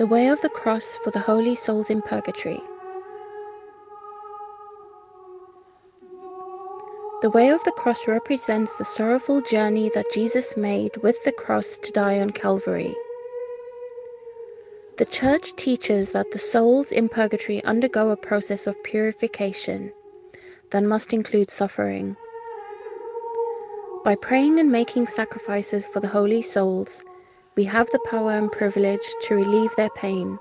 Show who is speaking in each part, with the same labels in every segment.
Speaker 1: The way of the cross for the holy souls in purgatory. The way of the cross represents the sorrowful journey that Jesus made with the cross to die on Calvary. The Church teaches that the souls in purgatory undergo a process of purification that must include suffering. By praying and making sacrifices for the holy souls, we have the power and privilege to relieve their pain.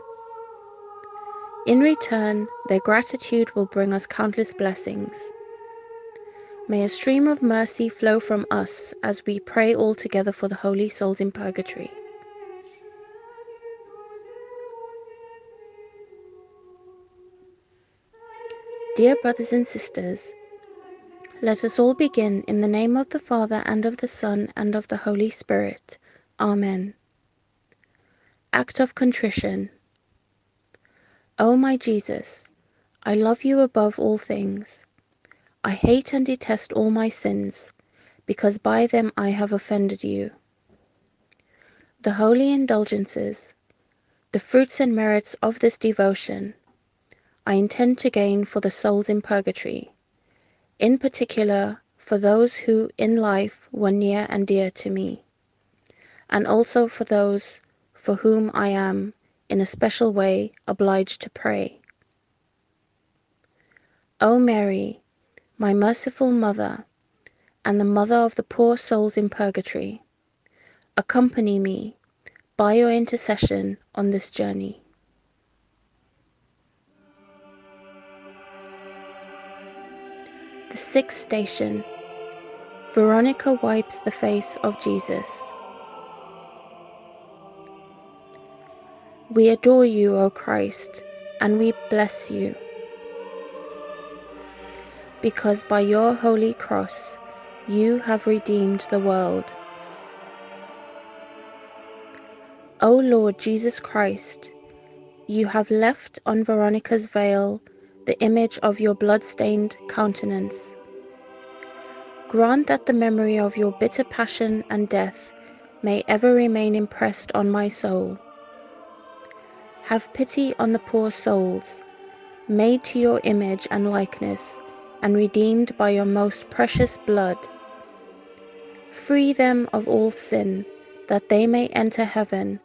Speaker 1: In return, their gratitude will bring us countless blessings. May a stream of mercy flow from us as we pray all together for the holy souls in purgatory. Dear brothers and sisters, let us all begin in the name of the Father and of the Son and of the Holy Spirit. Amen. Act of Contrition. O my Jesus, I love you above all things I hate and detest all my sins, because by them I have offended you. The holy indulgences, the fruits and merits of this devotion, I intend to gain for the souls in purgatory, in particular for those who in life were near and dear to me, and also for those for whom I am, in a special way, obliged to pray. O Mary, my merciful Mother, and the Mother of the poor souls in purgatory, accompany me by your intercession on this journey. The sixth station Veronica wipes the face of Jesus. We adore you, O Christ, and we bless you because by your holy cross you have redeemed the world. O Lord Jesus Christ, you have left on Veronica's veil the image of your blood-stained countenance. Grant that the memory of your bitter passion and death may ever remain impressed on my soul. Have pity on the poor souls, made to your image and likeness, and redeemed by your most precious blood. Free them of all sin, that they may enter heaven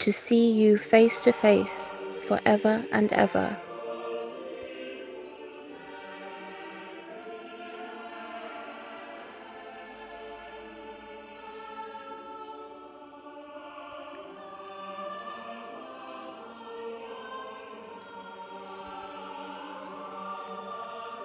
Speaker 1: to see you face to face for ever and ever.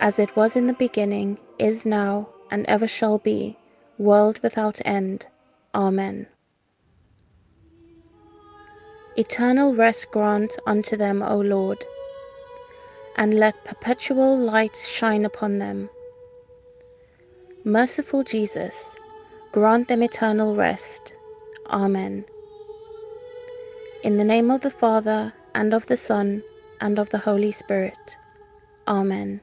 Speaker 1: as it was in the beginning, is now, and ever shall be, world without end. Amen. Eternal rest grant unto them, O Lord, and let perpetual light shine upon them. Merciful Jesus, grant them eternal rest. Amen. In the name of the Father, and of the Son, and of the Holy Spirit. Amen.